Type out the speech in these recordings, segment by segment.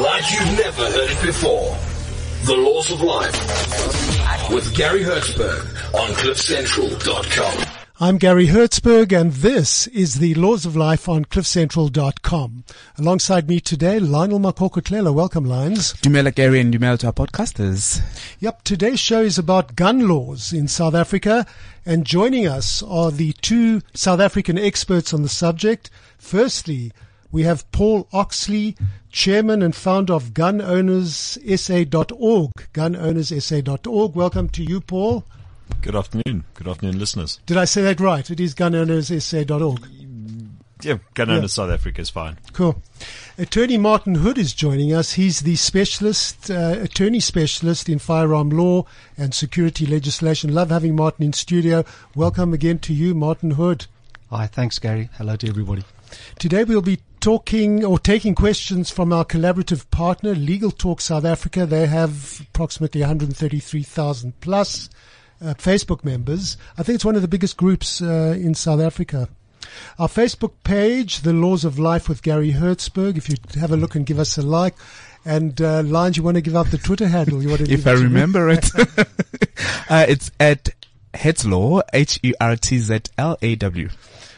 like you've never heard it before. The Laws of Life. With Gary Hertzberg on CliffCentral.com. I'm Gary Hertzberg and this is the Laws of Life on cliffcentral.com. Alongside me today, Lionel Makokotlela. Welcome, Lions. Dumela Gary and Dumela to our podcasters. Yep, today's show is about gun laws in South Africa and joining us are the two South African experts on the subject. Firstly, we have Paul Oxley, chairman and founder of gunownerssa.org, gunownerssa.org. Welcome to you, Paul. Good afternoon. Good afternoon, listeners. Did I say that right? It is gunownerssa.org. Yeah, Gun Owners South Africa is fine. Cool. Attorney Martin Hood is joining us. He's the specialist, uh, attorney specialist in firearm law and security legislation. Love having Martin in studio. Welcome again to you, Martin Hood. Hi, thanks, Gary. Hello to everybody. Today we'll be talking or taking questions from our collaborative partner, Legal Talk South Africa. They have approximately 133,000 plus uh, Facebook members. I think it's one of the biggest groups uh, in South Africa. Our Facebook page, The Laws of Life with Gary Hertzberg. If you have a look and give us a like. And uh, Lines, you want to give out the Twitter handle? You want to If I it remember it. uh, it's at Hertzlaw, H-E-R-T-Z-L-A-W.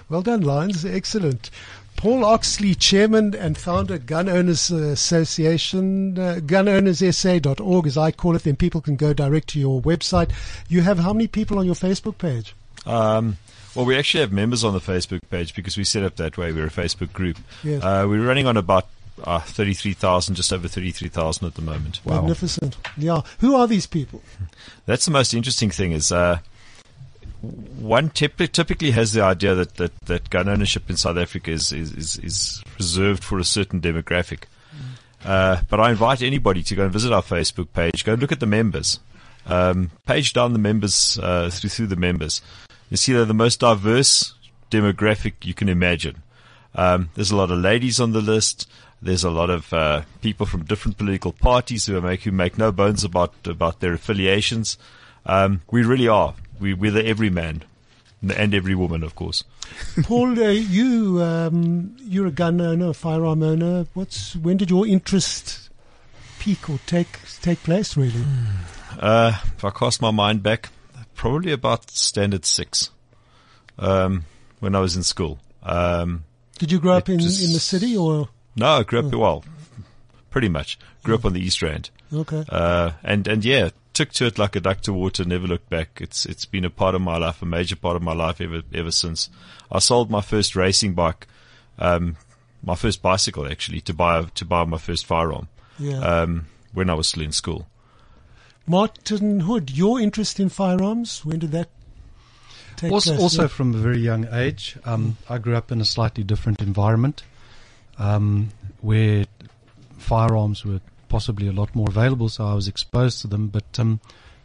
Well done, Lions. Excellent. Paul Oxley, Chairman and Founder, Gun Owners Association, uh, gunownerssa.org as I call it, then people can go direct to your website. You have how many people on your Facebook page? Um, well, we actually have members on the Facebook page because we set up that way. We're a Facebook group. Yes. Uh, we're running on about uh, 33,000, just over 33,000 at the moment. Magnificent. Yeah. Who are these people? That's the most interesting thing is uh, one typ- typically has the idea that, that, that gun ownership in South Africa is, is, is, reserved for a certain demographic. Uh, but I invite anybody to go and visit our Facebook page. Go and look at the members. Um, page down the members uh, through through the members. You see they're the most diverse demographic you can imagine. Um, there's a lot of ladies on the list. There's a lot of uh, people from different political parties who make who make no bones about about their affiliations. Um, we really are. We, we're the everyman and every woman, of course. Paul, uh, you, um, you're a gun owner, a firearm owner. What's, when did your interest peak or take, take place really? Uh, if I cast my mind back, probably about standard six, um, when I was in school. Um, Did you grow up in, just- in the city or? no, I grew up, well, pretty much. Grew up on the East Rand. Okay. Uh, and, and yeah, took to it like a duck to water, never looked back. It's, it's been a part of my life, a major part of my life ever, ever since. I sold my first racing bike, um, my first bicycle actually, to buy, to buy my first firearm, Yeah. um, when I was still in school. Martin Hood, your interest in firearms, when did that take Also, place? also from a very young age, um, I grew up in a slightly different environment um, where firearms were possibly a lot more available, so I was exposed to them. But um,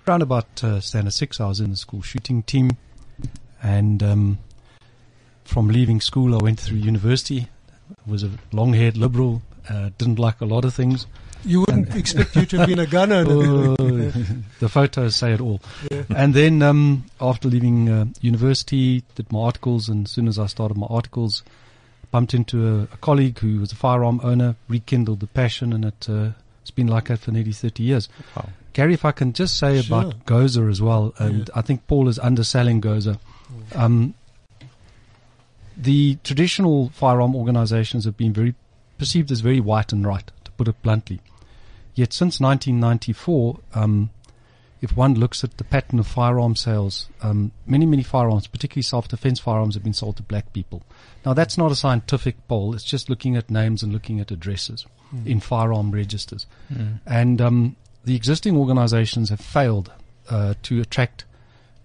around about uh, standard six, I was in the school shooting team, and um, from leaving school, I went through university. Was a long-haired liberal. Uh, didn't like a lot of things. you wouldn't expect you to have been a gunner. Oh, the photos say it all. Yeah. And then um, after leaving uh, university, did my articles, and as soon as I started my articles, bumped into a, a colleague who was a firearm owner, rekindled the passion, and it, uh, it's been like that for nearly 30 years. Wow. Gary, if I can just say Sure. about GOSA as well, and Yeah. I think Paul is underselling GOSA. Um, the traditional firearm organizations have been very perceived as very white and right, to put it bluntly. Yet since 1994, um, if one looks at the pattern of firearm sales, um, many, many firearms, particularly self-defense firearms, have been sold to black people. Now, that's not a scientific poll. It's just looking at names and looking at addresses in firearm registers. And um, the existing organizations have failed uh, to attract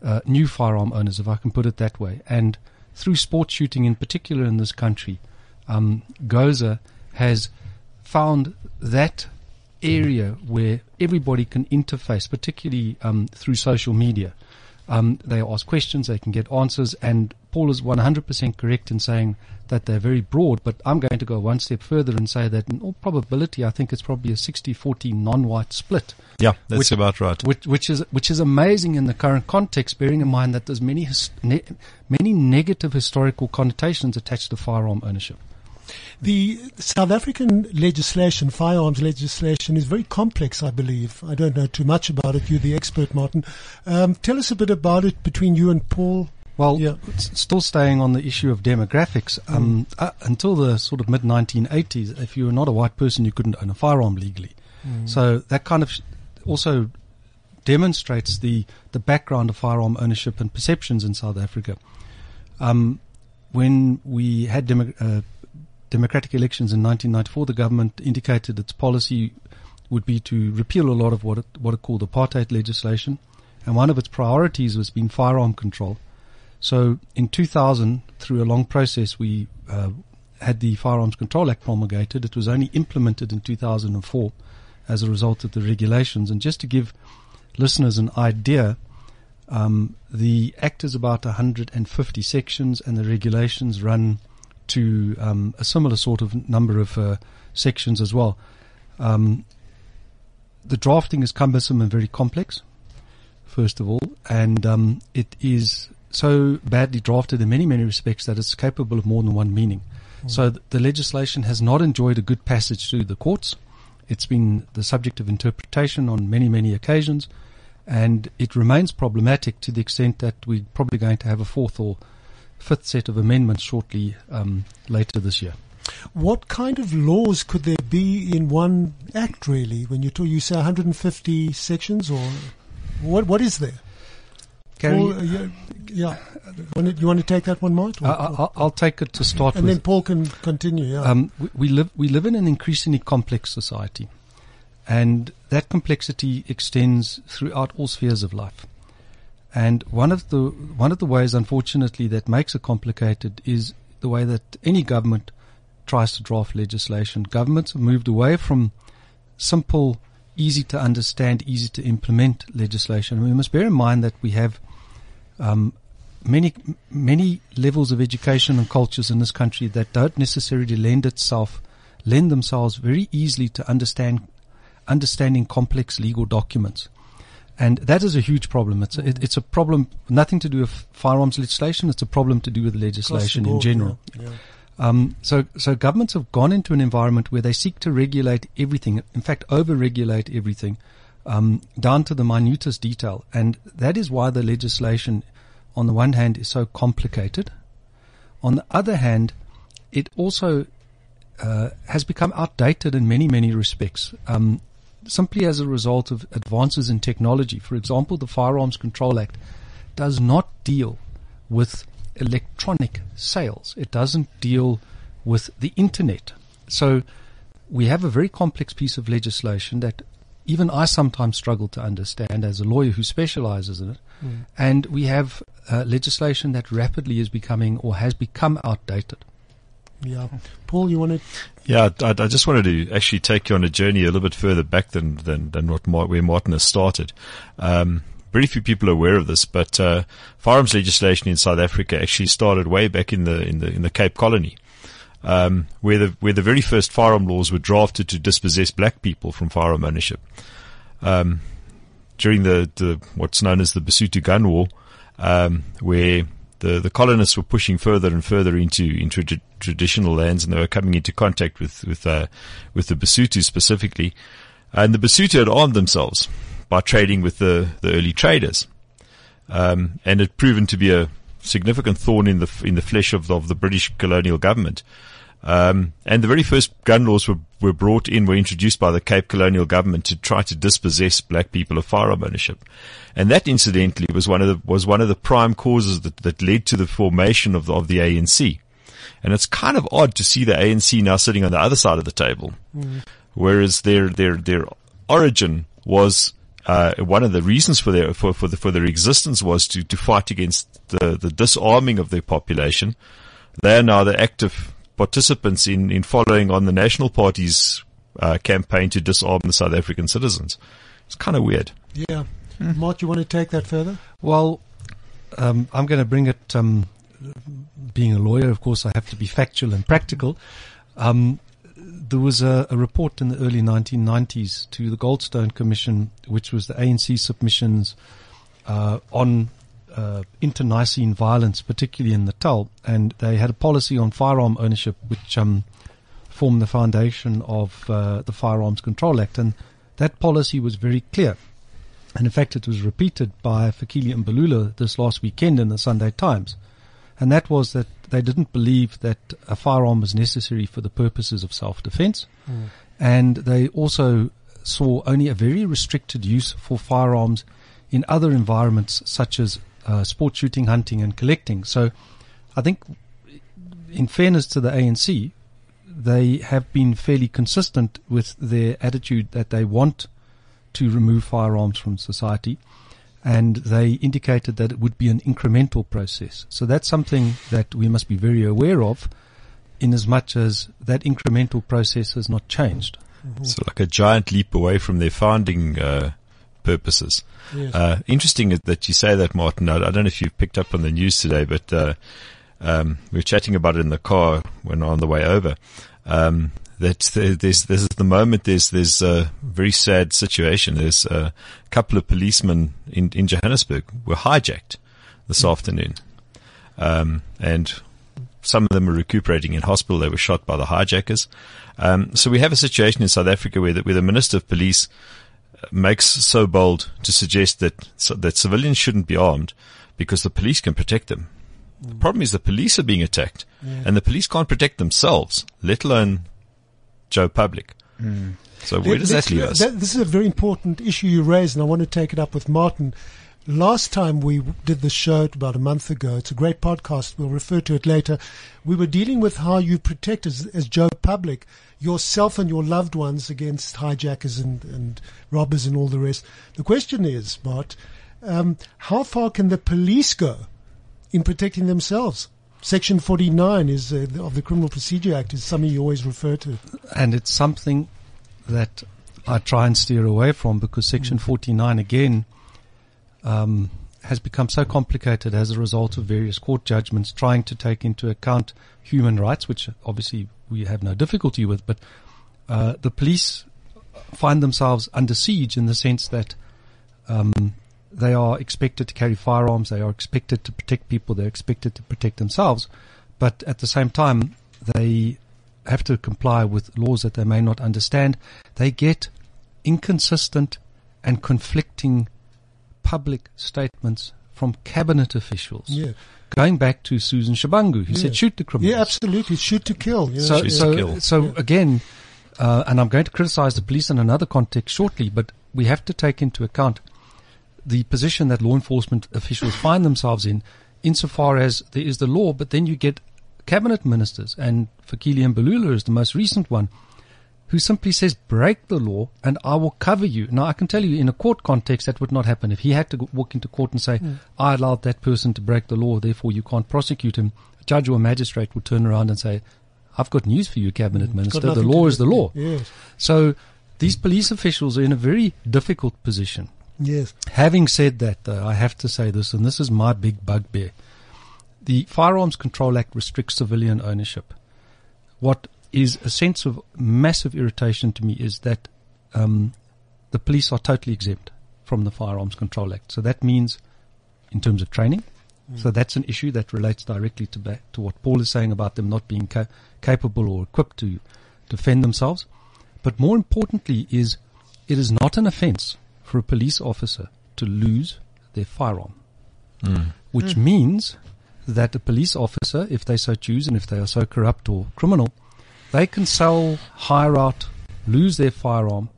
uh, new firearm owners, if I can put it that way. And through sport shooting in particular in this country, um, GOSA has found that area where everybody can interface, particularly um, through social media. Um, they ask questions, they can get answers, and Paul is 100% correct in saying that they're very broad, but I'm going to go one step further and say that in all probability, I think it's probably a 60-40 non-white split. Yeah, that's Which- about right. Which, which is which is amazing in the current context, bearing in mind that there's many many negative historical connotations attached to firearm ownership. The South African legislation, firearms legislation, is very complex, I believe. I don't know too much about it. You're the expert, Martin. Um, tell us a bit about it between you and Paul. Well, Yeah. still staying on the issue of demographics, um, uh, until the sort of mid 1980s, if you were not a white person, you couldn't own a firearm legally. So that kind of also demonstrates the, the background of firearm ownership and perceptions in South Africa. Um, when we had demo- uh, democratic elections in 1994, the government indicated its policy would be to repeal a lot of what it, what it called apartheid legislation, and one of its priorities was being firearm control. So in 2000, through a long process, we uh, had the Firearms Control Act promulgated. It was only implemented in 2004 as a result of the regulations. And just to give listeners an idea, um, the Act is about 150 sections, and the regulations run to um, a similar sort of number of uh, sections as well. Um, the drafting is cumbersome and very complex, first of all, and um, it is so badly drafted in many, many respects that it's capable of more than one meaning. So th- the legislation has not enjoyed a good passage through the courts. It's been the subject of interpretation on many, many occasions, and it remains problematic to the extent that we're probably going to have a fourth or fifth set of amendments shortly um, later this year. What kind of laws could there be in one act, really? When you talk, you say 150 sections, or what? What is there? Gary, Paul, uh, yeah, yeah. You want to take that one, Mark? I, I, I'll- I'll take it to start and with. then Paul can continue. Yeah. Um, we, we live we live in an increasingly complex society, and that complexity extends throughout all spheres of life. And one of the one of the ways, unfortunately, that makes it complicated is the way that any government tries to draft legislation. Governments have moved away from simple, easy to understand, easy to implement legislation. We must bear in mind that we have um, many many levels of education and cultures in this country that don't necessarily lend itself lend themselves very easily to understand understanding complex legal documents. And that is a huge problem. It's a, it, it's a problem nothing to do with firearms legislation. It's a problem to do with legislation in general. yeah, yeah. Um, so, so governments have gone into an environment where they seek to regulate everything. In fact, over-regulate everything um, down to the minutest detail, and that is why the legislation, on the one hand, is so complicated. On the other hand, it also uh, has become outdated in many, many respects. Um, simply as a result of advances in technology. For example, the Firearms Control Act does not deal with electronic sales. It doesn't deal with the internet. So we have a very complex piece of legislation that even I sometimes struggle to understand as a lawyer who specializes in it. And we have uh, legislation that rapidly is becoming or has become outdated. Yeah. Paul, you want to? Yeah, I, I just wanted to actually take you on a journey a little bit further back than than, than what where Martin has started. Um, very few people are aware of this, but uh, firearms legislation in South Africa actually started way back in the in the in the Cape Colony, um, where the where the very first firearm laws were drafted to dispossess black people from firearm ownership. Um, during the, the what's known as the Basotho Gun War, um, where the, the colonists were pushing further and further into into tr- traditional lands, and they were coming into contact with with uh, with the Basotho specifically, and the Basotho had armed themselves by trading with the the early traders, um, and it proven to be a significant thorn in the in the flesh of the, of the British colonial government. Um, and the very first gun laws were, were brought in, were introduced by the Cape colonial government to try to dispossess black people of firearm ownership. And that incidentally was one of the, was one of the prime causes that, that led to the formation of the, of the ANC. And it's kind of odd to see the ANC now sitting on the other side of the table. Whereas their, their, their origin was, uh, one of the reasons for their, for, for the, for their existence was to, to fight against the, the disarming of their population. They are now the active participants in, in following on the National Party's uh, campaign to disarm the South African citizens. It's kind of weird. Yeah. Mart, you want to take that further? Well, um, I'm going to bring it. Um, being a lawyer, of course, I have to be factual and practical. Um, there was a, a, report in the early 1990s to the Goldstone Commission, which was the ANC submissions uh, on uh, internecine violence, particularly in Natal, and they had a policy on firearm ownership, which um, formed the foundation of uh, the Firearms Control Act, and that policy was very clear. And in fact, it was repeated by Fikile Mbalula this last weekend in the Sunday Times. And that was that they didn't believe that a firearm was necessary for the purposes of self-defense. Mm. And they also saw only a very restricted use for firearms in other environments such as uh, shooting, hunting and collecting. So I think in fairness to the ANC, they have been fairly consistent with their attitude that they want to remove firearms from society. And they indicated that it would be an incremental process. So that's something that we must be very aware of in as much as that incremental process has not changed. Mm-hmm. So like a giant leap away from their founding, uh, purposes. Yes. Uh, interesting that you say that, Martin. I, I, don't know if you've picked up on the news today, but, uh, um, we were chatting about it in the car when on the way over. Um, that there's, there's at the moment there's, there's a very sad situation. There's a couple of policemen in, in Johannesburg were hijacked this mm. afternoon. Um, and some of them were recuperating in hospital. They were shot by the hijackers. Um, so we have a situation in South Africa where the, where the Minister of Police makes so bold to suggest that, that civilians shouldn't be armed because the police can protect them. The problem is the police are being attacked yeah. and the police can't protect themselves, let alone Joe Public. Mm. So where does that leave us? That, this is a very important issue you raise, and I want to take it up with Martin. Last time we did the show about a month ago, it's a great podcast. We'll refer to it later. We were dealing with how you protect as, as Joe Public yourself and your loved ones against hijackers and, and robbers and all the rest. The question is, Bart, um, how far can the police go in protecting themselves. Section 49 is uh, of the Criminal Procedure Act is something you always refer to. And it's something that I try and steer away from because Section mm. 49 again um, has become so complicated as a result of various court judgments trying to take into account human rights, which obviously we have no difficulty with, but uh, the police find themselves under siege in the sense that um, they are expected to carry firearms. They are expected to protect people. They're expected to protect themselves. But at the same time, they have to comply with laws that they may not understand. They get inconsistent and conflicting public statements from cabinet officials. Yeah. Going back to Susan Shabangu, who yeah. said shoot the criminals. Yeah, absolutely. Shoot to kill. Yeah. So, so, kill. so yeah. again, uh, and I'm going to criticize the police in another context shortly, but we have to take into account the position that law enforcement officials find themselves in, insofar as there is the law, but then you get cabinet ministers, and Fikile Mbalula is the most recent one, who simply says, break the law and I will cover you. Now, I can tell you in a court context that would not happen. If he had to walk into court and say, mm. I allowed that person to break the law, therefore you can't prosecute him, a judge or a magistrate would turn around and say, I've got news for you, cabinet mm. minister. The law is the law. Yes. So these police officials are in a very difficult position. Yes. Having said that, though, I have to say this, and this is my big bugbear. The Firearms Control Act restricts civilian ownership. What is a sense of massive irritation to me is that um, the police are totally exempt from the Firearms Control Act. So that means, in terms of training, mm. so that's an issue that relates directly to back to what Paul is saying about them not being ca- capable or equipped to defend themselves. But more importantly, is it is not an offence for a police officer to lose their firearm, mm. which mm. means that a police officer, if they so choose and if they are so corrupt or criminal, they can sell, hire out, lose their firearm,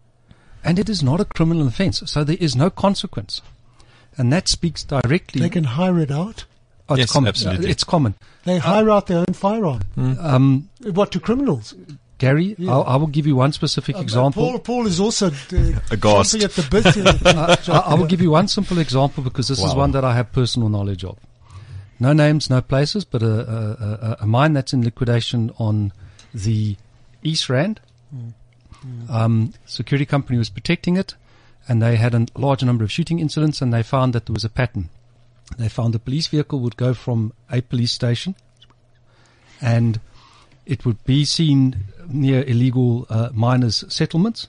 and it is not a criminal offence. So there is no consequence. And that speaks directly. They can hire it out? Oh, it's yes, common. absolutely. It's common. They hire uh, out their own firearm. Mm. Um, what to criminals? Gary, yeah. I will give you one specific uh, example. Paul, Paul is also uh, Aghast. at the bit. I, I, will give you one simple example because this wow. is one that I have personal knowledge of. No names, no places, but a, a, a, a mine that's in liquidation on the East Rand. Mm. Um, security company was protecting it, and they had a large number of shooting incidents, and they found that there was a pattern. They found a police vehicle would go from a police station, and it would be seen near illegal uh, miners' settlements,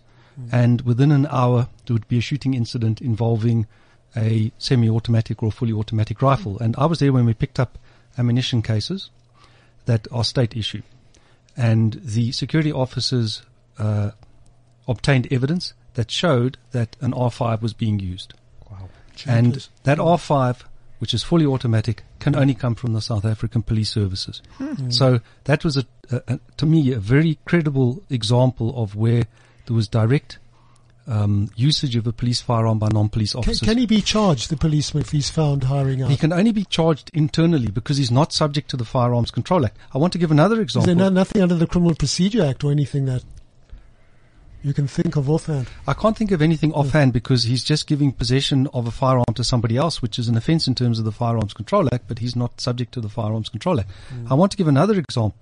and within an hour there would be a shooting incident involving a semi-automatic or fully automatic rifle. And I was there when we picked up ammunition cases that are state issue, and the security officers uh, obtained evidence that showed that an R5 was being used. And Jeepers. that R5, which is fully automatic, can only come from the South African Police Services. So that was, a, a, a, to me, a very credible example of where there was direct um, usage of a police firearm by non-police officers. can he be charged, the policeman, if he's found hiring out? He can only be charged internally because he's not subject to the Firearms Control Act. I want to give another example. Is there no, nothing under the Criminal Procedure Act or anything that you can think of offhand? I can't think of anything offhand because he's just giving possession of a firearm to somebody else, which is an offence in terms of the Firearms Control Act, but he's not subject to the Firearms Control Act. I want to give another example.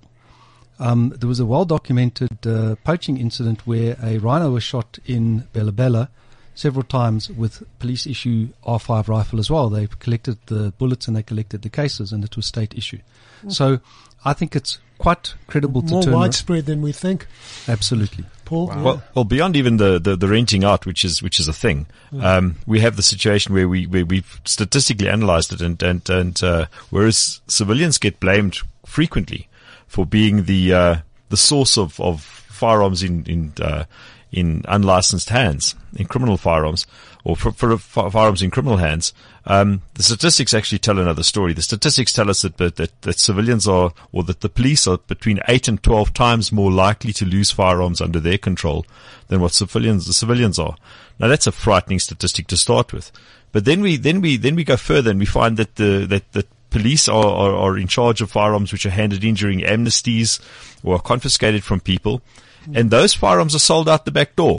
Um, there was a well-documented uh, poaching incident where a rhino was shot in Bela-Bela several times with police issue R5 rifle as well. They collected the bullets and they collected the cases, and it was state issue. So I think it's quite credible to More turn around. widespread than we think. Absolutely. Paul? Yeah. Well, well, beyond even the, the, the renting out, which is which is a thing, um, we have the situation where we where we've statistically analysed it, and and and uh, whereas civilians get blamed frequently for being the uh, the source of, of firearms in in uh, in unlicensed hands, in criminal firearms, or for, for firearms in criminal hands. Um, the statistics actually tell another story. The statistics tell us that, that, that, civilians are, or that the police are between 8 and 12 times more likely to lose firearms under their control than what civilians, the civilians are. Now that's a frightening statistic to start with. But then we, then we, then we go further and we find that the, that, that police are, are, are in charge of firearms which are handed in during amnesties or are confiscated from people. And those firearms are sold out the back door.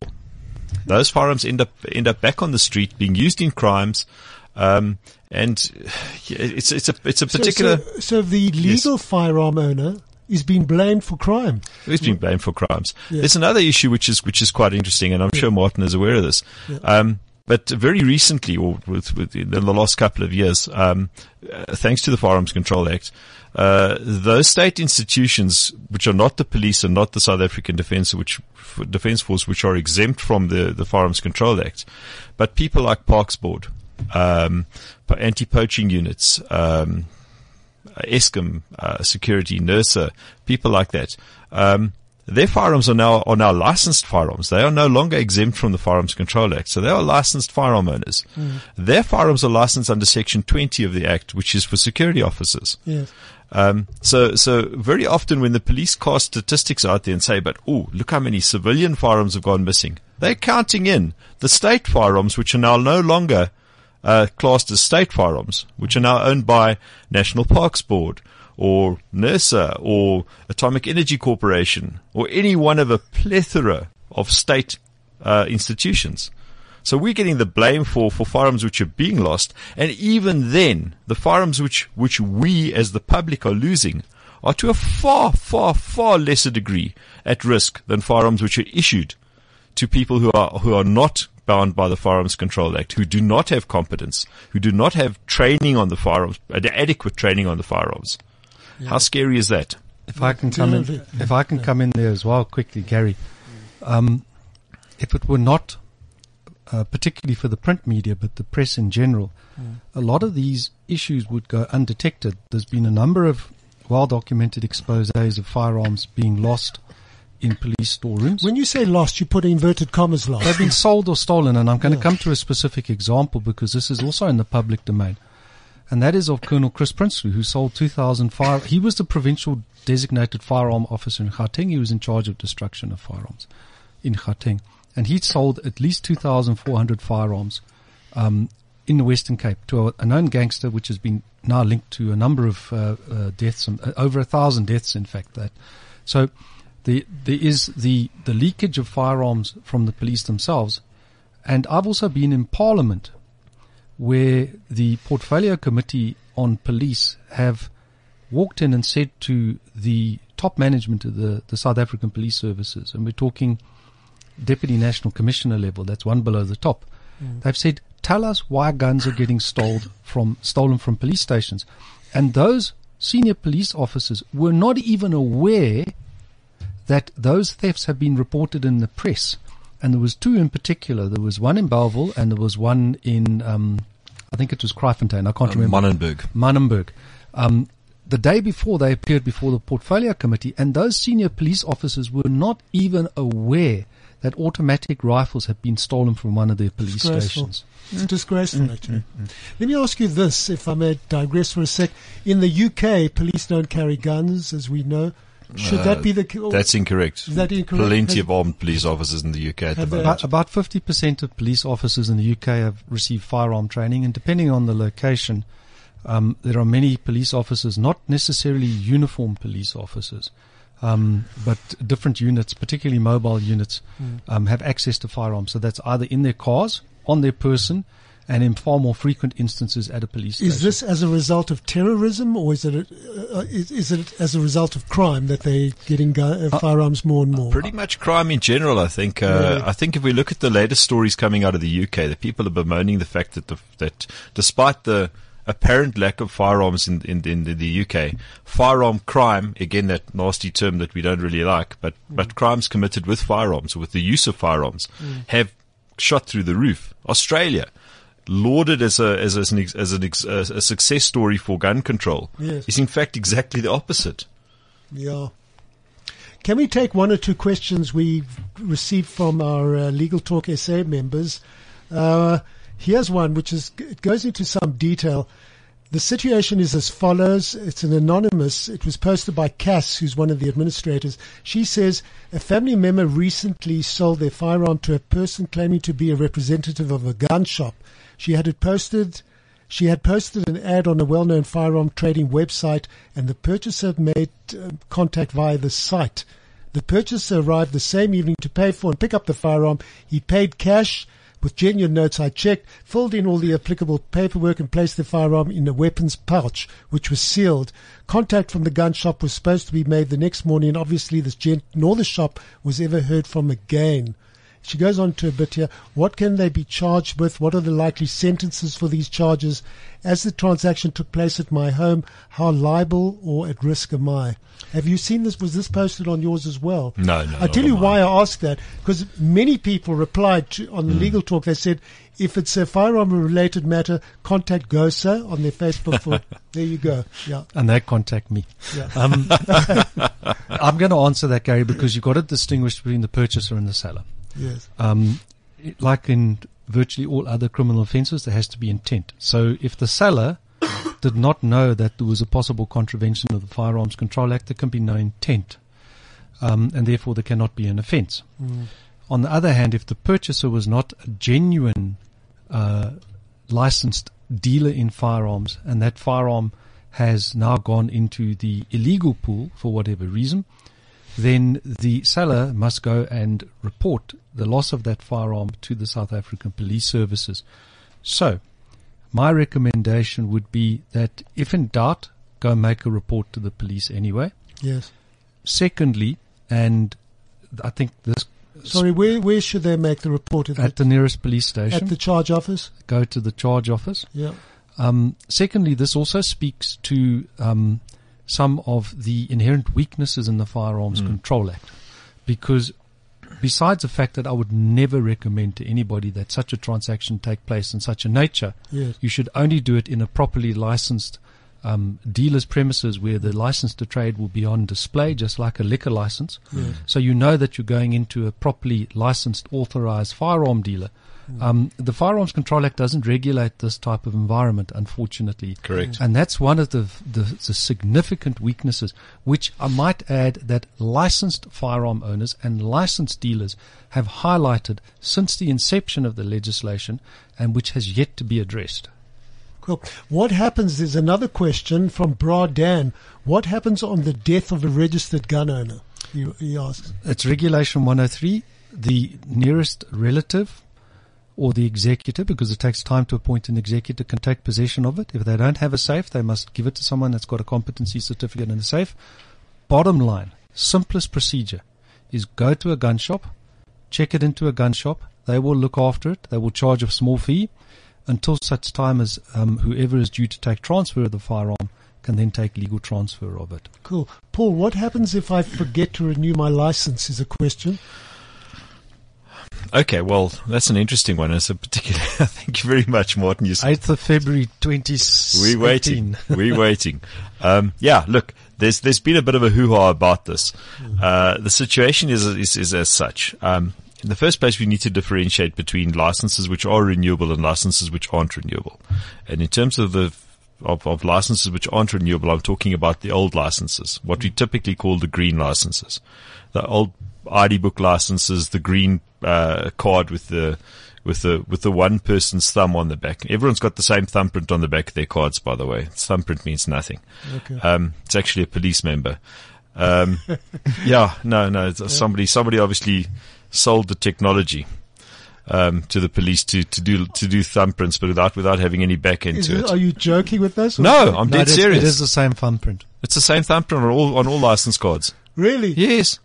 Those firearms end up end up back on the street, being used in crimes, um, and it's it's a it's a particular. So, so the legal firearm owner is being blamed for crime. Who's been blamed for crimes? Yeah. There's another issue which is which is quite interesting, and I'm sure Martin is aware of this. Um, but very recently, or with, with in the last couple of years, um, uh, thanks to the Firearms Control Act, uh, those state institutions which are not the police and not the South African Defence, which Defence Force, which are exempt from the the Firearms Control Act, but people like Parks Board, um, anti-poaching units, um, Eskom, uh, security, NERSA, people like that. Um, their firearms are now are now licensed firearms. They are no longer exempt from the Firearms Control Act, so they are licensed firearm owners. Their firearms are licensed under Section 20 of the Act, which is for security officers. Yes. Um, so, so very often when the police cast statistics out there and say, but oh, look how many civilian firearms have gone missing. They're counting in the state firearms, which are now no longer uh, classed as state firearms, which are now owned by National Parks Board or NERSA or Atomic Energy Corporation or any one of a plethora of state uh, institutions. So we're getting the blame for, for firearms which are being lost. And even then, the firearms which, which we as the public are losing are to a far, far, far lesser degree at risk than firearms which are issued to people who are, who are not bound by the Firearms Control Act, who do not have competence, who do not have training on the firearms, adequate training on the firearms. How scary is that? If I can come in, if I can come in there as well quickly, Gary. Um, if it were not, uh, particularly for the print media, but the press in general, a lot of these issues would go undetected. There's been a number of well-documented exposés of firearms being lost in police storerooms. When you say lost, you put inverted commas lost. They've been sold or stolen, and I'm going to come to a specific example because this is also in the public domain. And that is of Colonel Chris Prinsloo, who sold 2,000 fire. He was the provincial designated firearm officer in Gauteng. He was in charge of destruction of firearms in Gauteng. And he'd sold at least 2,400 firearms um, in the Western Cape to a, a known gangster, which has been now linked to a number of uh, uh, deaths, um, over a thousand deaths, in fact. That so the, there is the the leakage of firearms from the police themselves, and I've also been in Parliament where the portfolio committee on police have walked in and said to the top management of the, the South African police services, and we're talking deputy national commissioner level, that's one below the top, mm. they've said, tell us why guns are getting stolen from, stolen from police stations. And those senior police officers were not even aware that those thefts have been reported in the press. And there was two in particular. There was one in Bellville and there was one in, um, I think it was Kraaifontein. I can't remember. Manenberg. Manenberg. Um, the day before they appeared before the portfolio committee and those senior police officers were not even aware that automatic rifles had been stolen from one of their police Disgraceful. stations. It's disgraceful, actually. Let me ask you this, if I may digress for a sec. In the UK, police don't carry guns, as we know. Should that be the? or- That's incorrect. Is that incorrect? Plenty Has- of armed police officers in the UK at the moment. About, about 50% of police officers in the UK have received firearm training, and depending on the location, um, there are many police officers, not necessarily uniform police officers, um, but different units, particularly mobile units, um, have access to firearms. So that's either in their cars, on their person, and in far more frequent instances at a police station. Is this as a result of terrorism, or is it a, uh, is, is it as a result of crime that they're getting gu- uh, firearms more and more? Pretty much crime in general, I think. Uh, Really? I think if we look at the latest stories coming out of the UK, the people are bemoaning the fact that the, that despite the apparent lack of firearms in, in, in the UK, firearm crime, again that nasty term that we don't really like, but, but crimes committed with firearms, with the use of firearms, have shot through the roof. Australia, lauded as a as, as an as an a success story for gun control, Yes. is in fact exactly the opposite. Yeah. Can we take one or two questions we received from our uh, Legal Talk SA members? Uh, here's one which is it goes into some detail. The situation is as follows. It's an anonymous. It was posted by Cass, who's one of the administrators. She says a family member recently sold their firearm to a person claiming to be a representative of a gun shop. She had it posted she had posted an ad on a well-known firearm trading website and the purchaser made uh, contact via the site. The purchaser arrived the same evening to pay for and pick up the firearm. He paid cash with genuine notes I checked, filled in all the applicable paperwork and placed the firearm in a weapons pouch, which was sealed. Contact from the gun shop was supposed to be made the next morning and obviously this gent nor the shop was ever heard from again. She goes on to a bit here. What can they be charged with? What are the likely sentences for these charges? As the transaction took place at my home, how liable or at risk am I? Have you seen this? Was this posted on yours as well? No, no, I tell you why. I asked that because many people replied to, on the Hmm. legal talk. They said if it's a firearm related matter, contact GOSA on their Facebook. For there you go. Yeah, and they contact me. yeah. Um, I'm going to answer that, Gary, because you've got to distinguish between the purchaser and the seller. Yes. Um, like in virtually all other criminal offences, there has to be intent. So if the seller did not know that there was a possible contravention of the Firearms Control Act, there can be no intent, um, and therefore there cannot be an offence. On the other hand, if the purchaser was not a genuine uh, licensed dealer in firearms, and that firearm has now gone into the illegal pool for whatever reason, then the seller must go and report the loss of that firearm to the South African Police Services. So, my recommendation would be that if in doubt, go make a report to the police anyway. Yes. Secondly, and I think this Sorry, where where should they make the report at, at the, the nearest police station, at the charge office? go to the charge office. Yeah. Um, secondly, this also speaks to um, some of the inherent weaknesses in the Firearms Control Act, because besides the fact that I would never recommend to anybody that such a transaction take place in such a nature, Yes. you should only do it in a properly licensed um, dealer's premises where the license to trade will be on display, just like a liquor license. So you know that you're going into a properly licensed, authorized firearm dealer. Um, the Firearms Control Act doesn't regulate this type of environment, unfortunately. Correct. And that's one of the, the, the significant weaknesses, which I might add that licensed firearm owners and licensed dealers have highlighted since the inception of the legislation and which has yet to be addressed. Cool. What happens? There's another question from Bra Dan. What happens on the death of a registered gun owner? He, he asks. It's Regulation 103. The nearest relative or the executor, because it takes time to appoint an executor, can take possession of it. If they don't have a safe, they must give it to someone that's got a competency certificate in the safe. Bottom line, simplest procedure is go to a gun shop, check it into a gun shop. They will look after it. They will charge a small fee until such time as um, whoever is due to take transfer of the firearm can then take legal transfer of it. Cool. Paul, what happens if I forget to renew my license? Is a question. Okay, well, that's an interesting one. It's a particular. Thank you very much, Martin. 8th of February 2018. We're waiting. We're waiting. Um, yeah, look, there's there's been a bit of a hoo ha about this. Uh, the situation is, is is as such. Um, in the first place, we need to differentiate between licenses which are renewable and licenses which aren't renewable. And in terms of the of, of licenses which aren't renewable, I'm talking about the old licenses, what we typically call the green licenses, the old ID book licenses, the green uh, card with the with the with the one person's thumb on the back. Everyone's got the same thumbprint on the back of their cards, by the way. Thumbprint means nothing. Okay. Um, it's actually a police member. Um, yeah, no, no. It's Somebody, somebody obviously sold the technology um, to the police to, to do to do thumbprints, but without without having any back end Is to it, it. are you joking with this? No, I'm No, dead it is- serious. It is the same thumbprint. It's the same thumbprint on all on all license cards. Really? Yes.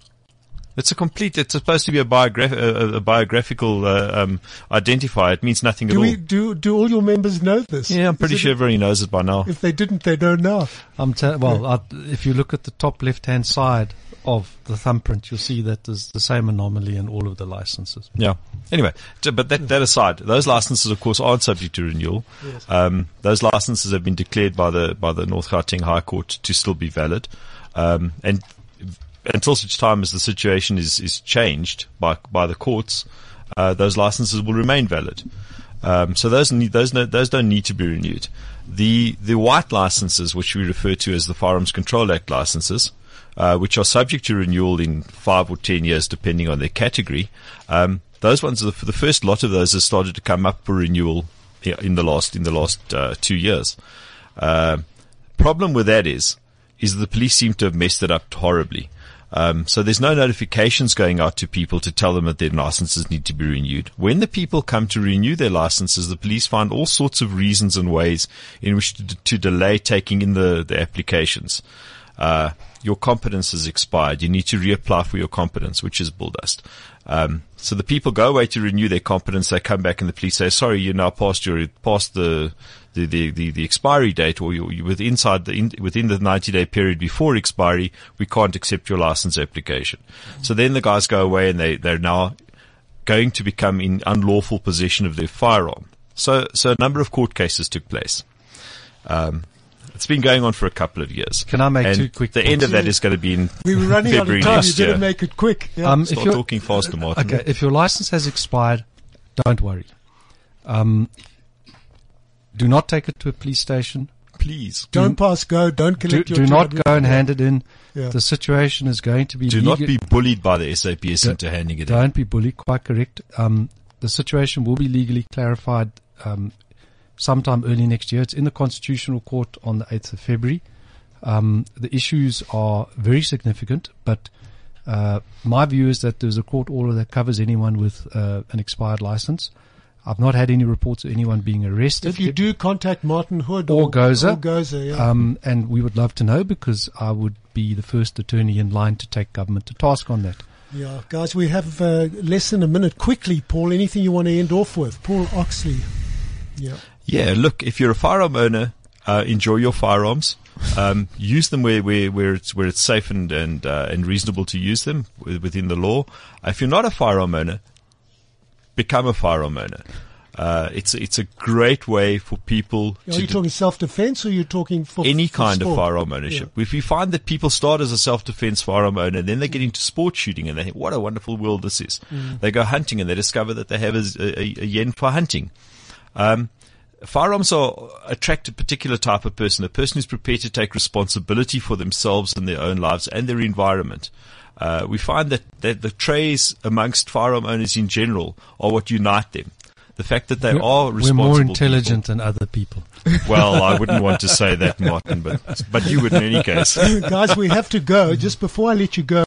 It's a complete. It's supposed to be a, biograph, a, a biographical uh, um, identifier. It means nothing Do at we all. do do all your members know this? Yeah, I'm pretty Is it- sure everybody knows it by now. If they didn't, they don't know. I'm te- well, I, if you look at the top left-hand side of the thumbprint, you'll see that there's the same anomaly in all of the licenses. Yeah. Anyway, but that, that aside, those licenses, of course, aren't subject to renewal. Um, those licenses have been declared by the by the North Gauteng High Court to still be valid, um, and until such time as the situation is is changed by by the courts, uh, those licenses will remain valid. Um, so those need, those no, those don't need to be renewed. The the white licenses, which we refer to as the Firearms Control Act licenses, uh, which are subject to renewal in five or ten years, depending on their category. Um, those ones, the, the first lot of those have started to come up for renewal in the last in the last uh, two years. Uh, problem with that is, is the police seem to have messed it up horribly. Um, so there's no notifications going out to people to tell them that their licenses need to be renewed. When the people come to renew their licenses, the police find all sorts of reasons and ways in which to, to delay taking in the, the applications. Uh, your competence has expired. You need to reapply for your competence, which is bull dust. Um, so the people go away to renew their competence. They come back and the police say, sorry, you're now past your, past the, the, the, the, the expiry date or you, you with inside the, in, within the 90 day period before expiry, we can't accept your license application. So then the guys go away and they, they're now going to become in unlawful possession of their firearm. So, so a number of court cases took place. Um, it's been going on for a couple of years. Can I make and two quick The end of that is going to be in We were running out of time. You didn't make it quick. Yeah. Um, if Start talking faster, Martin. okay, if your license has expired, don't worry. Um, do not take it to a police station. Please. don't pass go. Don't Do, collect your do not go and hand it in. Yeah. The situation is going to be Do not be bullied by the SAPS into handing it in. Don't be bullied. Quite correct. Um, the situation will be legally clarified um, sometime early next year. It's in the Constitutional Court on the 8th of February. Um, the issues are very significant, but uh, my view is that there's a court order that covers anyone with uh, an expired license. I've not had any reports of anyone being arrested. If you do contact Martin Hood Or GOSA. or GOSA, yeah. Um, and we would love to know because I would be the first attorney in line to take government to task on that. yeah, guys, we have uh, less than a minute. Quickly, Paul. Anything you want to end off with, Paul Oxley? Yeah. Yeah, look, if you're a firearm owner, uh, enjoy your firearms. Um, use them where, where, where it's where it's safe and and uh, and reasonable to use them within the law. If you're not a firearm owner, become a firearm owner. Uh, it's it's a great way for people Are to you talking self-defense or you're you talking for any for kind of firearm ownership. If you find that people start as a self-defense firearm owner, and then they get into sport shooting and they think, what a wonderful world this is. They go hunting and they discover that they have a, a, a yen for hunting. Um, firearms are attract a particular type of person, a person who's prepared to take responsibility for themselves and their own lives and their environment. Uh, we find that, that the traits amongst firearm owners in general are what unite them. The fact that they are responsible. We're responsible. more people. intelligent than other people. Well, I wouldn't want to say that, Martin, but but you would in any case. Guys, we have to go. Just before I let you go,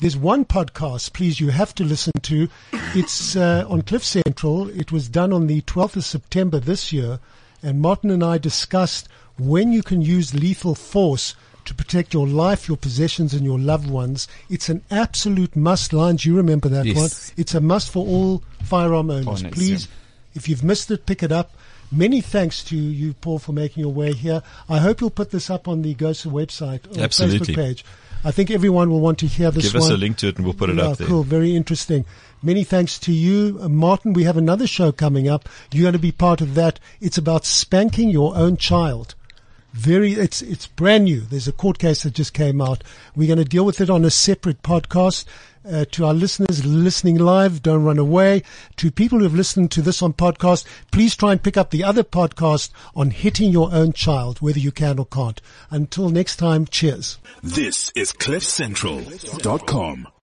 there's one podcast, please, you have to listen to. It's uh, on Cliff Central. It was done on the 12th of September this year, and Martin and I discussed when you can use lethal force to protect your life, your possessions, and your loved ones. It's an absolute must. Lines, you remember that Yes. one. It's a must for all firearm owners. Owners, Please, if you've missed it, pick it up. Many thanks to you, Paul, for making your way here. I hope you'll put this up on the GOSA website or Absolutely. Facebook page. I think everyone will want to hear this Give us one. a link to it and we'll put it Yeah, up there. Cool, very interesting. Many thanks to you, uh, Martin. We have another show coming up. You're going to be part of that. It's about spanking your own child. Very, it's it's brand new. There's a court case that just came out. We're going to deal with it on a separate podcast. Uh, to our listeners listening live, don't run away. To people who have listened to this on podcast, please try and pick up the other podcast on hitting your own child, whether you can or can't. Until next time, cheers. This is CliffCentral.com.